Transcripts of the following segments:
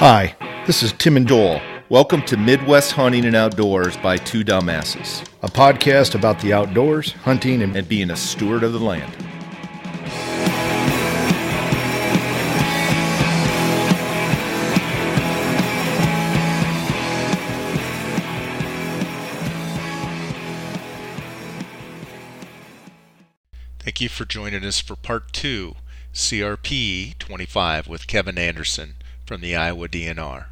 Hi, this is Tim and Joel. Welcome to Midwest Hunting and Outdoors by Two Dumbasses, a podcast about the outdoors, hunting, and, and being a steward of the land. Thank you for joining us for part two, CRP 25 with Kevin Anderson from the Iowa DNR.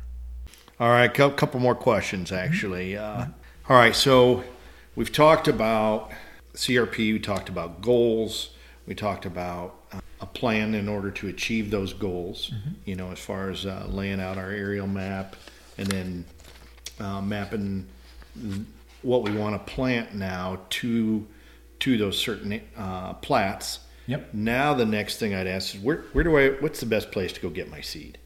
All right, a couple more questions actually. Uh, all right, so we've talked about CRP, we talked about goals, we talked about uh, a plan in order to achieve those goals, mm-hmm. you know, as far as uh, laying out our aerial map and then uh, mapping what we want to plant now to to those certain uh, plats. Yep. Now the next thing I'd ask is where where do I what's the best place to go get my seed?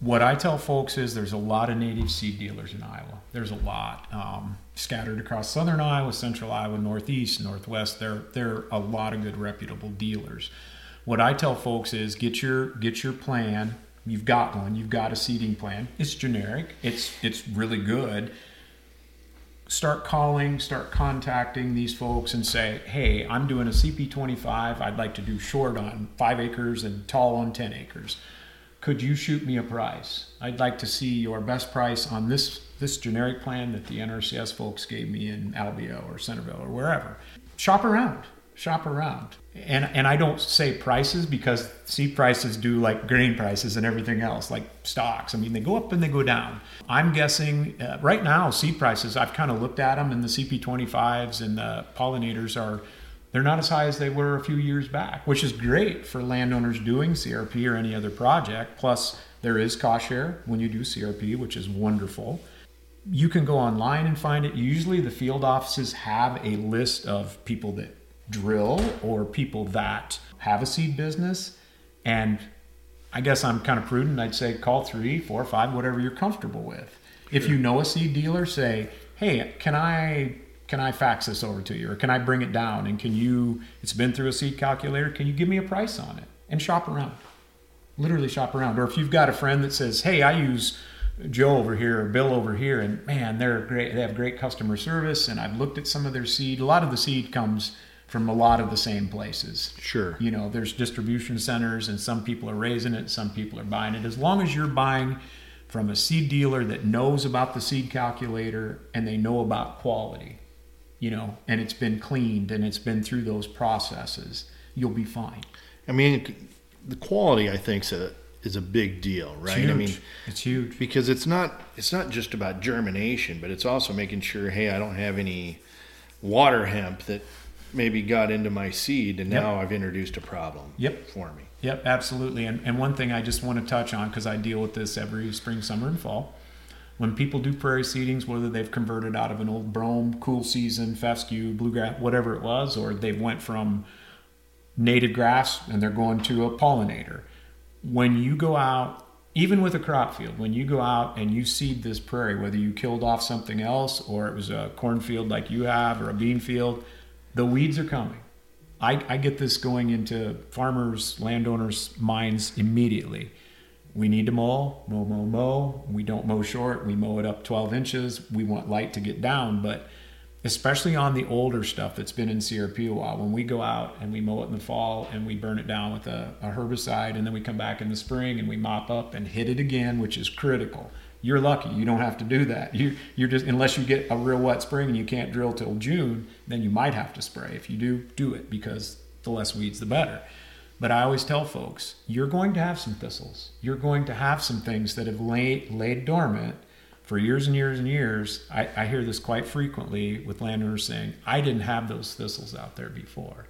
What I tell folks is there's a lot of native seed dealers in Iowa. There's a lot um, scattered across southern Iowa, central Iowa, northeast, northwest. There, there are a lot of good reputable dealers. What I tell folks is get your get your plan. You've got one. You've got a seeding plan. It's generic. It's it's really good. Start calling, start contacting these folks and say, hey, I'm doing a CP25. I'd like to do short on five acres and tall on 10 acres could you shoot me a price? I'd like to see your best price on this this generic plan that the NRCS folks gave me in Albia or Centerville or wherever. Shop around, shop around. And and I don't say prices because seed prices do like grain prices and everything else, like stocks. I mean, they go up and they go down. I'm guessing uh, right now seed prices. I've kind of looked at them, and the CP25s and the pollinators are they're not as high as they were a few years back, which is great for landowners doing CRP or any other project. Plus, there is cost share when you do CRP, which is wonderful. You can go online and find it. Usually, the field offices have a list of people that drill or people that have a seed business. And I guess I'm kind of prudent. I'd say call three, four, five, whatever you're comfortable with. Sure. If you know a seed dealer, say, hey, can I can I fax this over to you? Or can I bring it down? And can you it's been through a seed calculator can you give me a price on it? And shop around. Literally shop around. Or if you've got a friend that says hey I use Joe over here or Bill over here and man they're great they have great customer service and I've looked at some of their seed a lot of the seed comes from a lot of the same places. Sure. You know there's distribution centers and some people are raising it some people are buying it. As long as you're buying from a seed dealer that knows about the seed calculator and they know about quality you know, and it's been cleaned and it's been through those processes, you'll be fine. I mean, the quality I think is a, is a big deal, right? I mean, it's huge because it's not it's not just about germination, but it's also making sure, hey, I don't have any water hemp that maybe got into my seed and yep. now I've introduced a problem yep. for me. Yep, absolutely. And, and one thing I just want to touch on because I deal with this every spring, summer, and fall when people do prairie seedings, whether they've converted out of an old brome, cool season, fescue, bluegrass, whatever it was, or they've went from native grass and they're going to a pollinator. When you go out, even with a crop field, when you go out and you seed this prairie, whether you killed off something else or it was a cornfield like you have or a bean field, the weeds are coming. I, I get this going into farmers, landowners' minds immediately we need to mow, mow, mow, mow. We don't mow short. We mow it up 12 inches. We want light to get down, but especially on the older stuff that's been in CRP a while, when we go out and we mow it in the fall and we burn it down with a, a herbicide, and then we come back in the spring and we mop up and hit it again, which is critical. You're lucky. You don't have to do that. You, you're just unless you get a real wet spring and you can't drill till June, then you might have to spray. If you do, do it because the less weeds, the better. But I always tell folks, you're going to have some thistles. You're going to have some things that have laid, laid dormant for years and years and years. I, I hear this quite frequently with landowners saying, I didn't have those thistles out there before.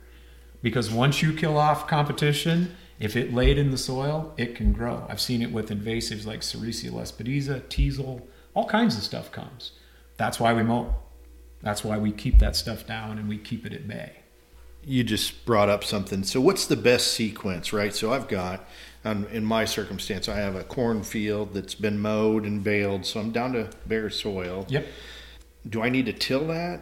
Because once you kill off competition, if it laid in the soil, it can grow. I've seen it with invasives like Sericea lespedeza, teasel, all kinds of stuff comes. That's why we mow. That's why we keep that stuff down and we keep it at bay you just brought up something. So, what's the best sequence, right? So, I've got, um, in my circumstance, I have a cornfield that's been mowed and baled, so I'm down to bare soil. Yep. Do I need to till that?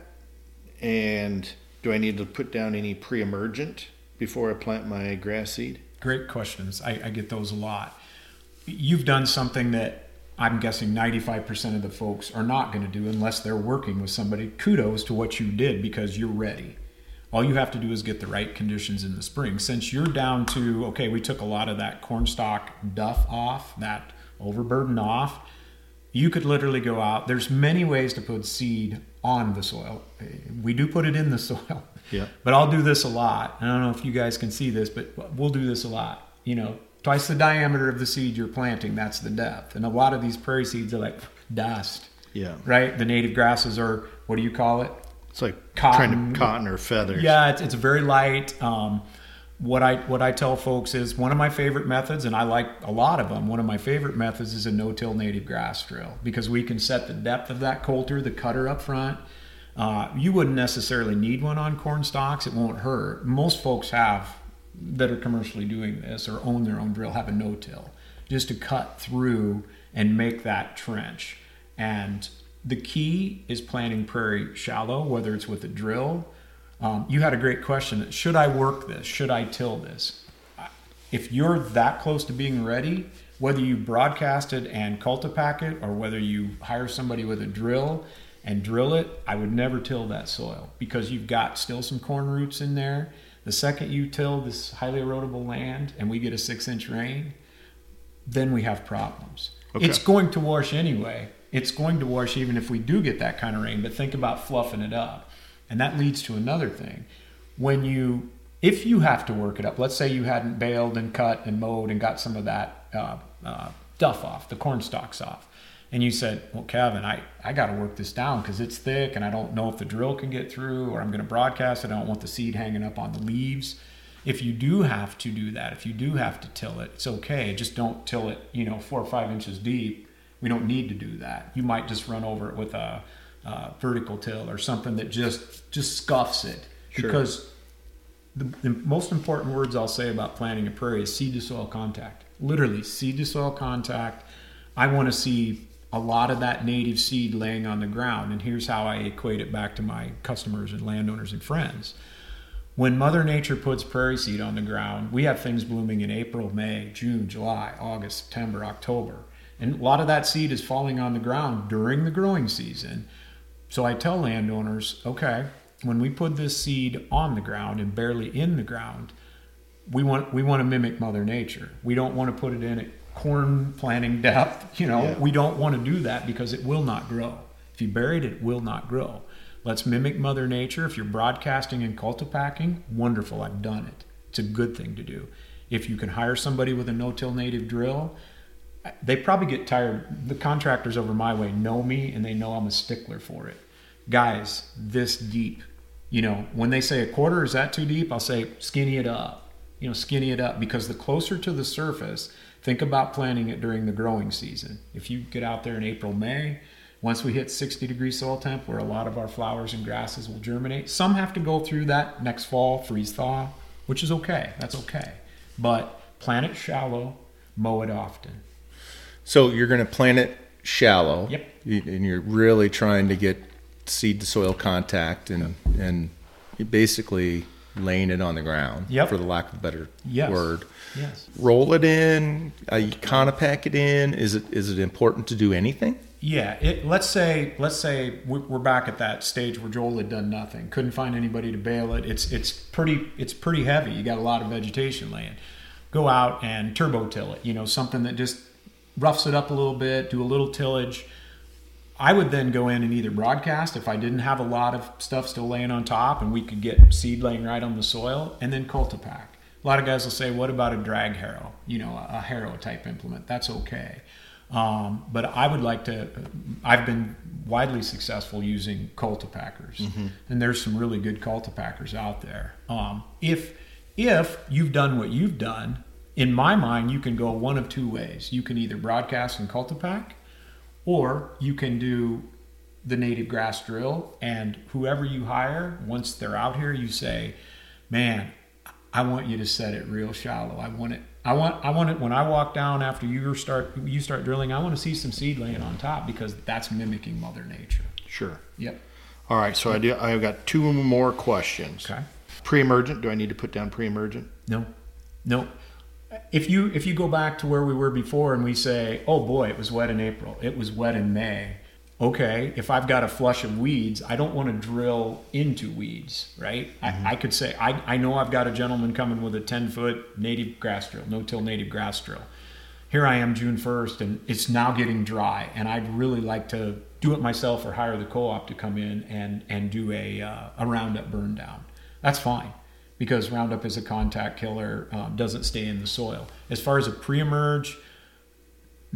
And do I need to put down any pre emergent before I plant my grass seed? Great questions. I, I get those a lot. you've done something that I'm guessing 95% of the folks are not going to do unless they're working with somebody. Kudos to what you did because you're ready. All you have to do is get the right conditions in the spring. Since you're down to, okay, we took a lot of that corn cornstalk duff off, that overburden off, you could literally go out. There's many ways to put seed on the soil. We do put it in the soil. Yeah. But I'll do this a lot. I don't know if you guys can see this, but we'll do this a lot. You know, twice the diameter of the seed you're planting, that's the depth. And a lot of these prairie seeds are like dust. Yeah. Right? The native grasses are, what do you call it? It's like Cotton. trying to cotton or feathers. Yeah, it's, it's very light. Um, what I what I tell folks is one of my favorite methods, and I like a lot of them. One of my favorite methods is a no-till native grass drill because we can set the depth of that coulter, the cutter up front. Uh, you wouldn't necessarily need one on corn stalks; it won't hurt. Most folks have that are commercially doing this or own their own drill have a no-till just to cut through and make that trench. And the key is planting prairie shallow, whether it's with a drill um, you had a great question. Should I work this? Should I till this? If you're that close to being ready, whether you broadcast it and cultipack it or whether you hire somebody with a drill and drill it, I would never till that soil because you've got still some corn roots in there. The second you till this highly erodible land and we get a six inch rain, then we have problems. Okay. It's going to wash anyway. It's going to wash even if we do get that kind of rain, but think about fluffing it up. And that leads to another thing. When you, if you have to work it up, let's say you hadn't baled and cut and mowed and got some of that uh, uh, duff off, the corn stalks off, and you said, well, Kevin, I, I got to work this down because it's thick and I don't know if the drill can get through or I'm going to broadcast it. I don't want the seed hanging up on the leaves. If you do have to do that, if you do have to till it, it's okay. Just don't till it, you know, four or five inches deep. We don't need to do that. You might just run over it with a, uh, vertical till or something that just just scuffs it Sure. because the, the most important words I'll say about planting a prairie is seed to soil contact. Literally, seed to soil contact. I want to see a lot of that native seed laying on the ground. And here's how I equate it back to my customers and landowners and friends. When Mother Nature puts prairie seed on the ground, we have things blooming in April, May, June, July, August, September, October. And a lot of that seed is falling on the ground during the growing season. So I tell landowners, okay, when we put this seed on the ground and barely in the ground, we want we want to mimic Mother Nature. We don't want to put it in at corn planting depth. You know, Yeah. we don't want to do that because it will not grow. If you buried it, it will not grow. Let's mimic Mother Nature. If you're broadcasting and cultipacking, wonderful. I've done it. It's a good thing to do. If you can hire somebody with a no-till native drill, they probably get tired. The contractors over my way know me and they know I'm a stickler for it. Guys, this deep. You know, when they say a quarter, is that too deep? I'll say skinny it up. You know, skinny it up because the closer to the surface, think about planting it during the growing season. If you get out there in April, May, once we hit 60 degree soil temp, where a lot of our flowers and grasses will germinate, some have to go through that next fall freeze thaw, which is okay. That's okay. But plant it shallow, mow it often. So you're going to plant it shallow. Yep. And you're really trying to get seed to soil contact and and basically laying it on the ground. Yep. For the lack of a better Yes. word. Yes. Roll it in. Uh, you kind of pack it in. Is it is it important to do anything? Yeah. It, let's say let's say we- we're back at that stage where Joel had done nothing, couldn't find anybody to bale it. It's it's pretty it's pretty heavy. You got a lot of vegetation laying. Go out and turbo till it. You know something that just roughs it up a little bit. Do a little tillage. I would then go in and either broadcast if I didn't have a lot of stuff still laying on top and we could get seed laying right on the soil, and then cultipack. A lot of guys will say, "What about a drag harrow? You know, a, a harrow type implement? That's okay." Um, but I would like to. I've been widely successful using cultipackers, and there's some really good cultipackers out there. Um, if if you've done what you've done, in my mind, you can go one of two ways. You can either broadcast and cultipack, or you can do the native grass drill, and whoever you hire, once they're out here, you say, "Man, I want you to set it real shallow. I want it. I want. I want it when I walk down after you start. You start drilling. I want to see some seed laying on top because that's mimicking Mother Nature. Sure. Yep. All right. So I do. I've got two more questions. Okay. Pre-emergent. Do I need to put down pre-emergent? No. No. If you if you go back to where we were before and we say, "Oh boy, it was wet in April. It was wet in May." Okay, if I've got a flush of weeds, I don't want to drill into weeds, right? I, I could say I, I know I've got a gentleman coming with a 10 foot native grass drill, no till native grass drill. Here I am June 1st and it's now getting dry and I'd really like to do it myself or hire the co-op to come in and, and do a, uh, a Roundup burn down. That's fine because Roundup is a contact killer, um, doesn't stay in the soil. As far as a pre-emerge,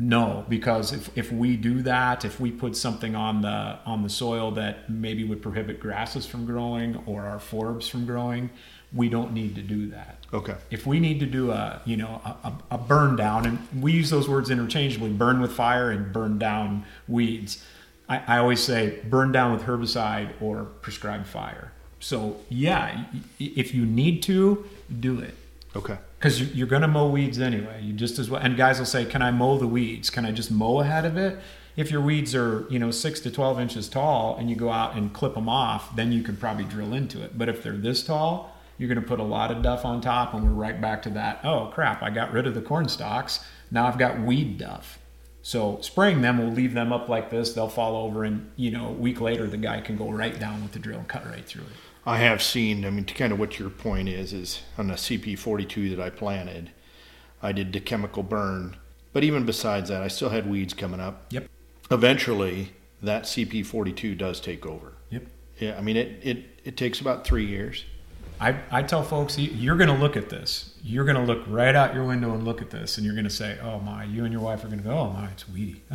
no, because if, if we do that, if we put something on the on the soil that maybe would prohibit grasses from growing or our forbs from growing, we don't need to do that. Okay. If we need to do a you know a, a burn down, and we use those words interchangeably, burn with fire and burn down weeds. I, I always say burn down with herbicide or prescribed fire. So yeah, if you need to, do it Okay. because you're going to mow weeds anyway. You just as well. And guys will say, "Can I mow the weeds? Can I just mow ahead of it?" If your weeds are you know six to twelve inches tall and you go out and clip them off, then you could probably drill into it. But if they're this tall, you're going to put a lot of duff on top, and we're right back to that. Oh crap! I got rid of the corn stalks. Now I've got weed duff. So spraying them will leave them up like this. They'll fall over, and you know a week later the guy can go right down with the drill and cut right through it. I have seen, I mean, to kind of what your point is, is on the CP42 that I planted, I did the chemical burn. But even besides that, I still had weeds coming up. Yep. Eventually, that CP42 does take over. Yep. Yeah, I mean, it, it, it takes about three years. I, I tell folks, you- you're going to look at this. You're going to look right out your window and look at this, and you're going to say, "Oh my!" You and your wife are going to go, "Oh my, it's weedy."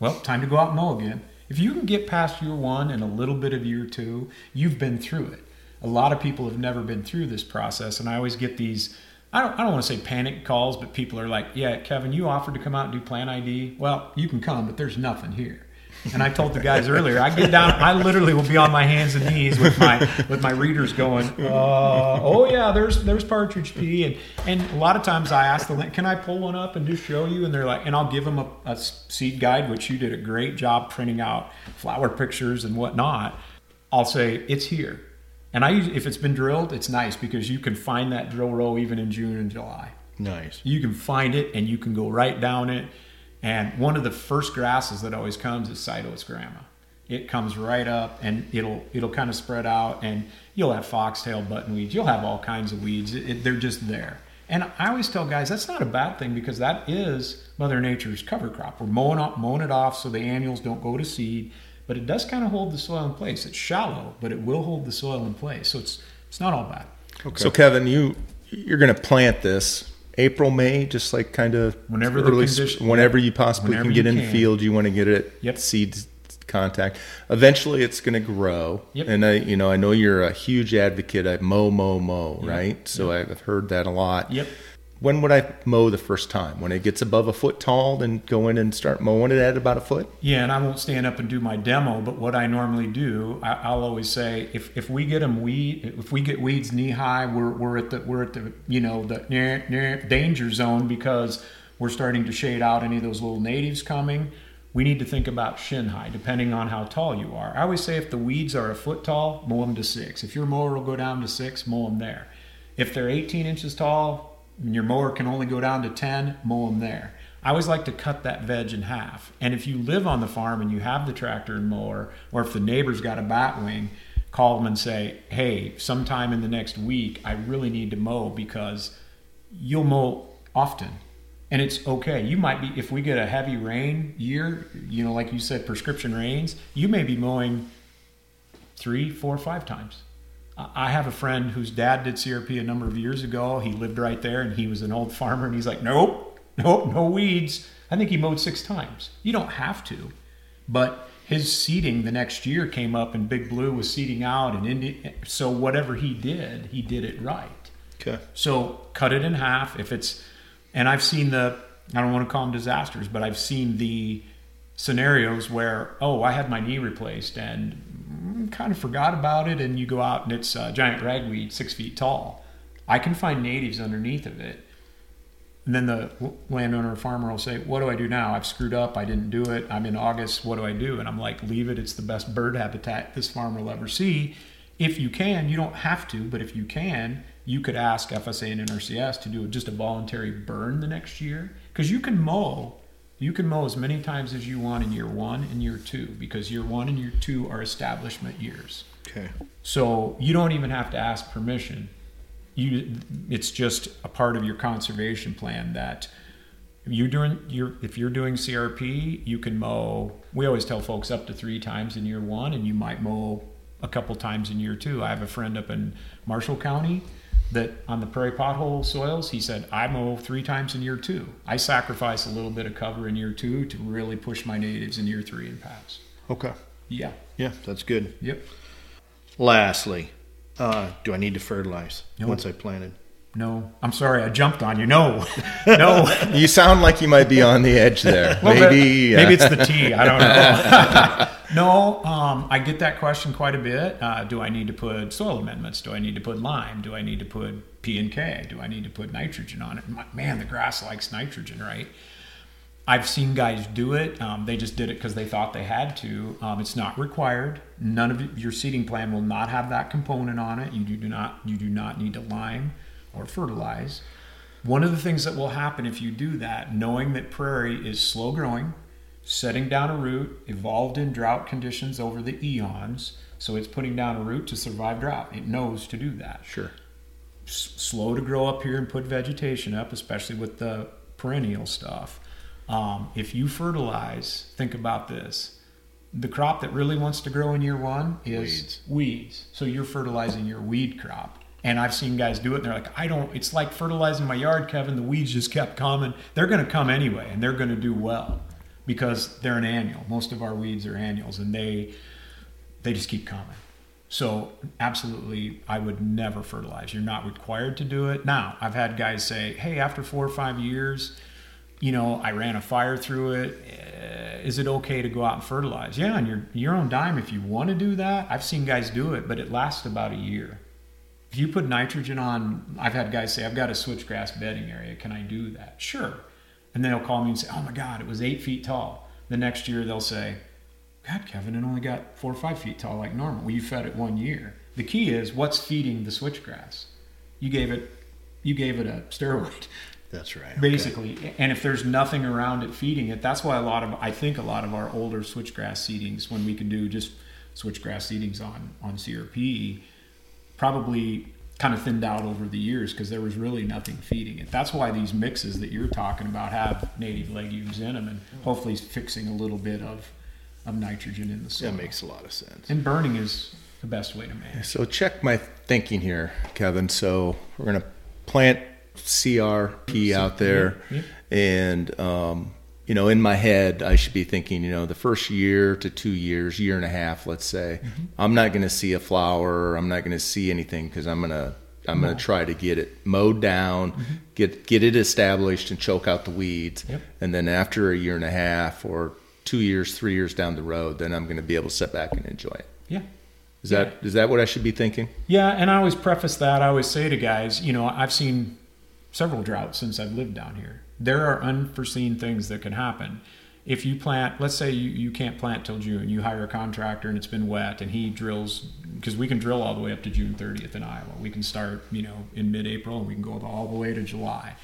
Well, time to go out and mow again. If you can get past year one and a little bit of year two, you've been through it. A lot of people have never been through this process, and I always get these. I don't, I don't want to say panic calls, but people are like, "Yeah, Kevin, you offered to come out and do plan ID. Well, you can come, but there's nothing here." And I told the guys earlier, I get down, I literally will be on my hands and knees with my with my readers going, uh, "Oh yeah, there's there's partridge pea," and and a lot of times I ask them, "Can I pull one up and just show you?" And they're like, and I'll give them a, a seed guide, which you did a great job printing out flower pictures and whatnot. I'll say it's here, and I if it's been drilled, it's nice because you can find that drill row even in June and July. Nice. You can find it and you can go right down it. And one of the first grasses that always comes is sideoats grama. It comes right up and it'll it'll kind of spread out and you'll have foxtail buttonweeds. You'll have all kinds of weeds. It, it- they're just there. And I always tell guys that's not a bad thing because that is Mother Nature's cover crop. We're mowing, off, mowing it off so the annuals don't go to seed, but it does kind of hold the soil in place. It's shallow, but it will hold the soil in place. So it's it's not all bad. Okay. So Kevin, you you're going to plant this April, May, just like kind of Whenever the early, condition- whenever you possibly Whenever can get in can. the field, you want to get it Yep. seed contact. Eventually, it's going to grow. Yep. And I, you know, I know you're a huge advocate of mow, mow, mow, Yep. right? So I've heard that a lot. Yep. When would I mow the first time? When it gets above a foot tall, then go in and start mowing it at about a foot. Yeah, and I won't stand up and do my demo, but what I normally do, I, I'll always say, if, if we get them weed, if we get weeds knee high, we're, we're at the we're at the you know the near, near danger zone because we're starting to shade out any of those little natives coming. We need to think about shin high, depending on how tall you are. I always say if the weeds are a foot tall, mow them to six. If your mower will go down to six, mow them there. If they're 18 inches tall, your mower can only go down to 10, mow them there. I always like to cut that veg in half. And if you live on the farm and you have the tractor and mower, or if the neighbor's got a bat wing, call them and say, hey, sometime in the next week, I really need to mow because you'll mow often. And it's okay. You might be, if we get a heavy rain year, you know, like you said, prescription rains, you may be mowing three, four, five times. I have a friend whose dad did CRP a number of years ago. He lived right there and he was an old farmer and he's like, nope, nope, no weeds. I think he mowed six times. You don't have to. But his seeding the next year came up and Big Blue was seeding out and Indi- so whatever he did, he did it right. Okay. So cut it in half. If it's, and I've seen the, I don't want to call them disasters, but I've seen the scenarios where, oh, I had my knee replaced and mm, kind of forgot about it, and you go out and it's a giant ragweed six feet tall. I can find natives underneath of it. And then the landowner or farmer will say, What do I do now? I've screwed up. I didn't do it. I'm in August. What do I do? And I'm like, Leave it. It's the best bird habitat this farmer will ever see. If you can, you don't have to, but if you can, you could ask FSA and NRCS to do just a voluntary burn the next year because you can mow. You can mow as many times as you want in year one and year two because year one and year two are establishment years. Okay. So you don't even have to ask permission. You, it's just a part of your conservation plan that you doing you're if you're doing CRP, you can mow. We always tell folks up to three times in year one, and you might mow a couple times in year two. I have a friend up in Marshall County that on the prairie pothole soils, he said I mow three times in year two. I sacrifice a little bit of cover in year two to really push my natives in year three and pass. Okay. Yeah. Yeah, that's good. Yep. Lastly, uh, do I need to fertilize No. once I planted? No, I'm sorry, I jumped on you. No, no. You sound like you might be on the edge there. Maybe. uh, maybe it's the tea. I don't know. no, um, I get that question quite a bit. Uh, do I need to put soil amendments? Do I need to put lime? Do I need to put P and K? Do I need to put nitrogen on it? Man, the grass likes nitrogen, right? I've seen guys do it. Um, they just did it because they thought they had to. Um, it's not required. None of your seeding plan will not have that component on it. You do not. You do not need to lime or fertilize. One of the things that will happen if you do that, knowing that prairie is slow growing, setting down a root, evolved in drought conditions over the eons, so it's putting down a root to survive drought. It knows to do that. Sure. S- slow to grow up here and put vegetation up, especially with the perennial stuff. Um, if you fertilize, think about this. The crop that really wants to grow in year one is Weeds. weeds. So you're fertilizing your weed crop. And I've seen guys do it and they're like, I don't, it's like fertilizing my yard, Kevin. The weeds just kept coming. They're going to come anyway and they're going to do well because they're an annual. Most of our weeds are annuals and they, they just keep coming. So absolutely, I would never fertilize. You're not required to do it. Now, I've had guys say, "Hey, after four or five years, you know, I ran a fire through it. Eh, it okay to go out and fertilize?" Yeah, on your your own dime if you want to do that. I've seen guys do it, but it lasts about a year. If you put nitrogen on, I've had guys say, "I've got a switchgrass bedding area. Can I do that?" Sure. And then they'll call me and say, "Oh my God, it was eight feet tall." The next year they'll say, God, Kevin, it only got four or five feet tall like normal. Well, you fed it one year. The key is what's feeding the switchgrass. You gave it, you gave it a steroid, That's right. okay. basically. And if there's nothing around it feeding it, that's why a lot of I think a lot of our older switchgrass seedings, when we can do just switchgrass seedings on on CRP, probably kind of thinned out over the years because there was really nothing feeding it. That's why these mixes that you're talking about have native legumes in them, and hopefully fixing a little bit of of nitrogen in the soil. That makes a lot of sense. And burning is the best way to manage. So check my thinking here, Kevin. So we're gonna plant CRP out there, Yeah. and um, you know, in my head, I should be thinking, you know, the first year to two years, year and a half, let's say, mm-hmm. I'm not gonna see a flower. I'm not gonna see anything because I'm gonna I'm gonna try to get it mowed down, mm-hmm. get get it established, and choke out the weeds. Yep. And then after a year and a half or two years, three years down the road, then I'm gonna be able to sit back and enjoy it. Yeah. Is that is that what I should be thinking? Yeah, and I always preface that. I always say to guys, you know, I've seen several droughts since I've lived down here. There are unforeseen things that can happen. If you plant, let's say you, you can't plant till June, you hire a contractor and it's been wet and he drills, because we can drill all the way up to June 30th in Iowa. We can start, you know, in mid April and we can go all the way to July.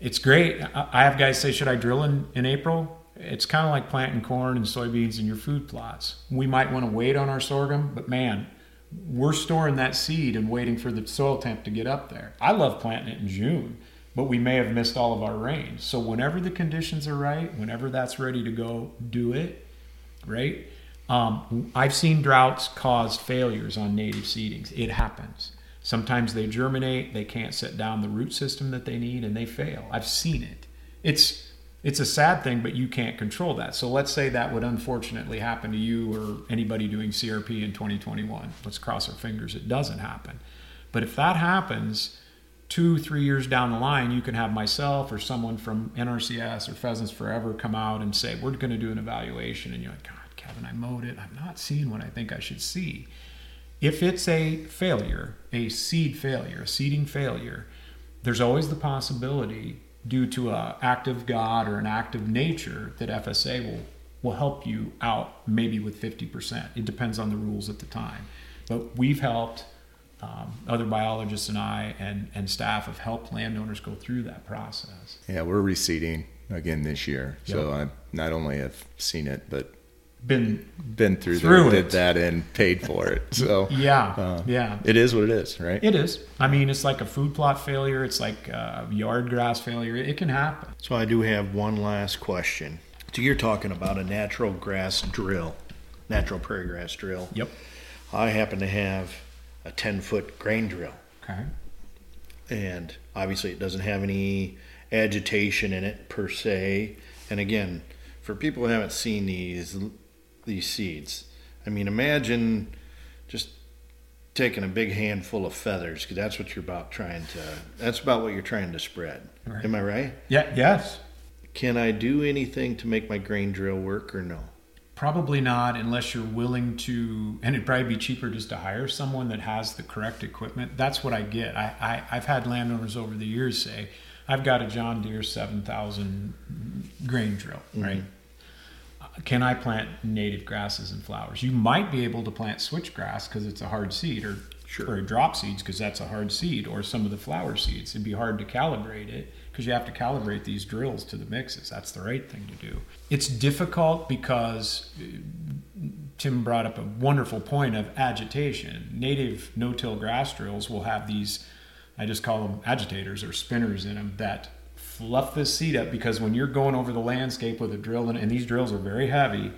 It's great. I have guys say, should I drill in, in April? It's kind of like planting corn and soybeans in your food plots. We might want to wait on our sorghum, but man, we're storing that seed and waiting for the soil temp to get up there. I love planting it in June, but we may have missed all of our rains. So whenever the conditions are right, whenever that's ready to go, do it. Right? Um, I've seen droughts cause failures on native seedings. It happens. Sometimes they germinate, they can't set down the root system that they need, and they fail. I've seen it. It's it's a sad thing, but you can't control that. So let's say that would unfortunately happen to you or anybody doing CRP in 2021. Let's cross our fingers it doesn't happen. But if that happens, two, three years down the line, you can have myself or someone from NRCS or Pheasants Forever come out and say, We're going to do an evaluation. And you're like, God, Kevin, I mowed it. I'm not seeing what I think I should see. If it's a failure, a seed failure, a seeding failure, there's always the possibility due to a active God or an active nature that FSA will will help you out maybe with 50%. It depends on the rules at the time. But we've helped um, other biologists and I and, and staff have helped landowners go through that process. Yeah, we're reseeding again this year, so I not only have seen it, but Been been through, Through there, it. did that, and paid for it. So yeah, uh, yeah. it is what it is, right? It is. I mean, it's like a food plot failure. It's like a yard grass failure. It can happen. So I do have one last question. So you're talking about a natural grass drill, natural prairie grass drill. Yep. I happen to have a 10 foot grain drill, Okay. and obviously it doesn't have any agitation in it per se. And again, for people who haven't seen these these seeds, I mean, imagine just taking a big handful of feathers because that's what you're about trying to. That's about what you're trying to spread. Right. Am I right? Yeah. Yes. Can I do anything to make my grain drill work or no? Probably not unless you're willing to, and it'd probably be cheaper just to hire someone that has the correct equipment. That's what I get. I, I, I've had landowners over the years say, I've got a John Deere 7000 grain drill, right? Uh, Can I plant native grasses and flowers? You might be able to plant switchgrass because it's a hard seed, or Sure. or drop seeds because that's a hard seed, or some of the flower seeds. It'd be hard to calibrate it because you have to calibrate these drills to the mixes. That's the right thing to do. It's difficult because uh, Tim brought up a wonderful point of agitation. Native no-till grass drills will have these, I just call them agitators or spinners in them that fluff this seed up because when you're going over the landscape with a drill, and, and these drills are very heavy,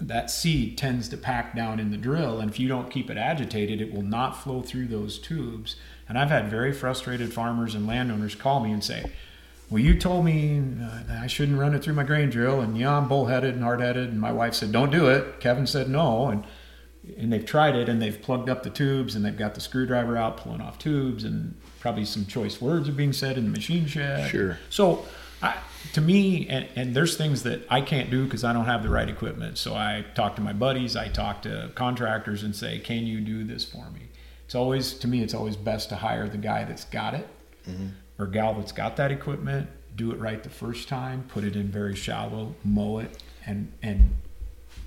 that seed tends to pack down in the drill and if you don't keep it agitated it will not flow through those tubes. And i've had very frustrated farmers and landowners call me and say well you told me uh, i shouldn't run it through my grain drill and yeah i'm bullheaded and hard-headed and my wife said don't do it. Kevin said no and and they've tried it and they've plugged up the tubes and they've got the screwdriver out pulling off tubes and probably some choice words are being said in the machine shed. Sure. so, I, to me, and, and there's things that I can't do because I don't have the right equipment. So I talk to my buddies, I talk to contractors, and say, "Can you do this for me?" It's always to me, it's always best to hire the guy that's got it mm-hmm. or gal that's got that equipment. Do it right the first time. Put it in very shallow, mow it, and and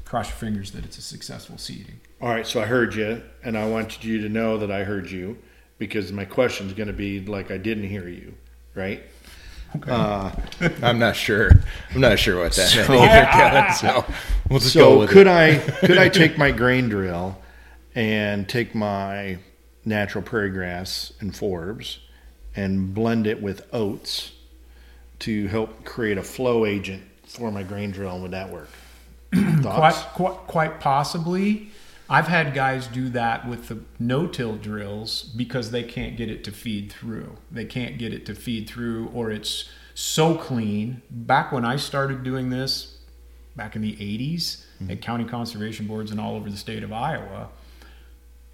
cross your fingers that it's a successful seeding. All right, so I heard you, and I wanted you to know that I heard you because my question is going to be like I didn't hear you, right? Okay. Uh, I'm not sure. I'm not sure what that meant So- either, Kevin. So we'll just go with could it. I could I take my grain drill and take my natural prairie grass and forbs and blend it with oats to help create a flow agent for my grain drill? And would that work? quite, quite, quite possibly. I've had guys do that with the no-till drills because they can't get it to feed through. They can't get it to feed through, or it's so clean. Back when I started doing this, back in the '80s, mm-hmm. at county conservation boards and all over the state of Iowa,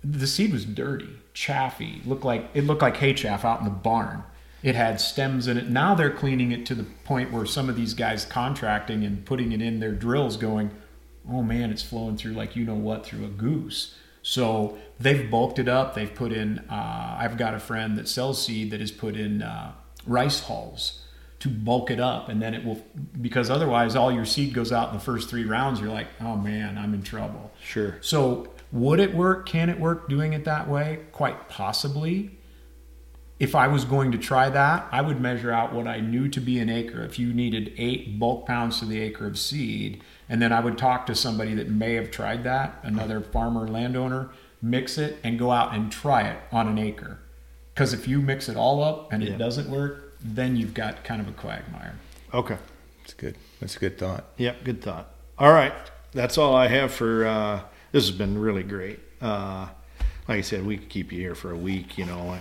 the seed was dirty, chaffy. Looked like it looked like hay chaff out in the barn. It had stems in it. Now they're cleaning it to the point where some of these guys contracting and putting it in their drills, going, "Oh man, it's flowing through like you know what through a goose." So they've bulked it up. They've put in. Uh, I've got a friend that sells seed that has put in uh, rice hulls to bulk it up, and then it will because otherwise all your seed goes out in the first three rounds. You're like, "Oh man, I'm in trouble." Sure. So, would it work? Can it work doing it that way? Quite possibly. If I was going to try that, I would measure out what I knew to be an acre. If you needed eight bulk pounds to the acre of seed, and then I would talk to somebody that may have tried that, another farmer, landowner, mix it and go out and try it on an acre. Because if you mix it all up and Yeah. it doesn't work, then you've got kind of a quagmire. Okay. That's good. That's a good thought. Yep, good thought. All right, that's all I have for. Uh, this has been really great. Uh, like I said, we could keep you here for a week, you know,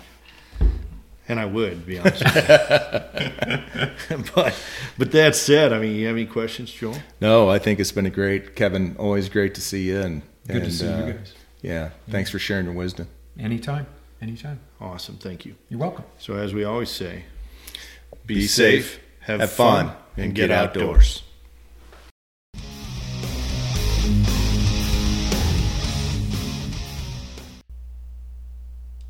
and I would be honest. but but that said, I mean, you have any questions, Joel? No, I think it's been a great, Kevin. Always great to see you, and Good to and, see you uh, guys. Yeah, thanks for sharing your wisdom. Anytime, anytime. Awesome, thank you. You're welcome. So as we always say, Be safe, have, have fun, fun, and and get get outdoors.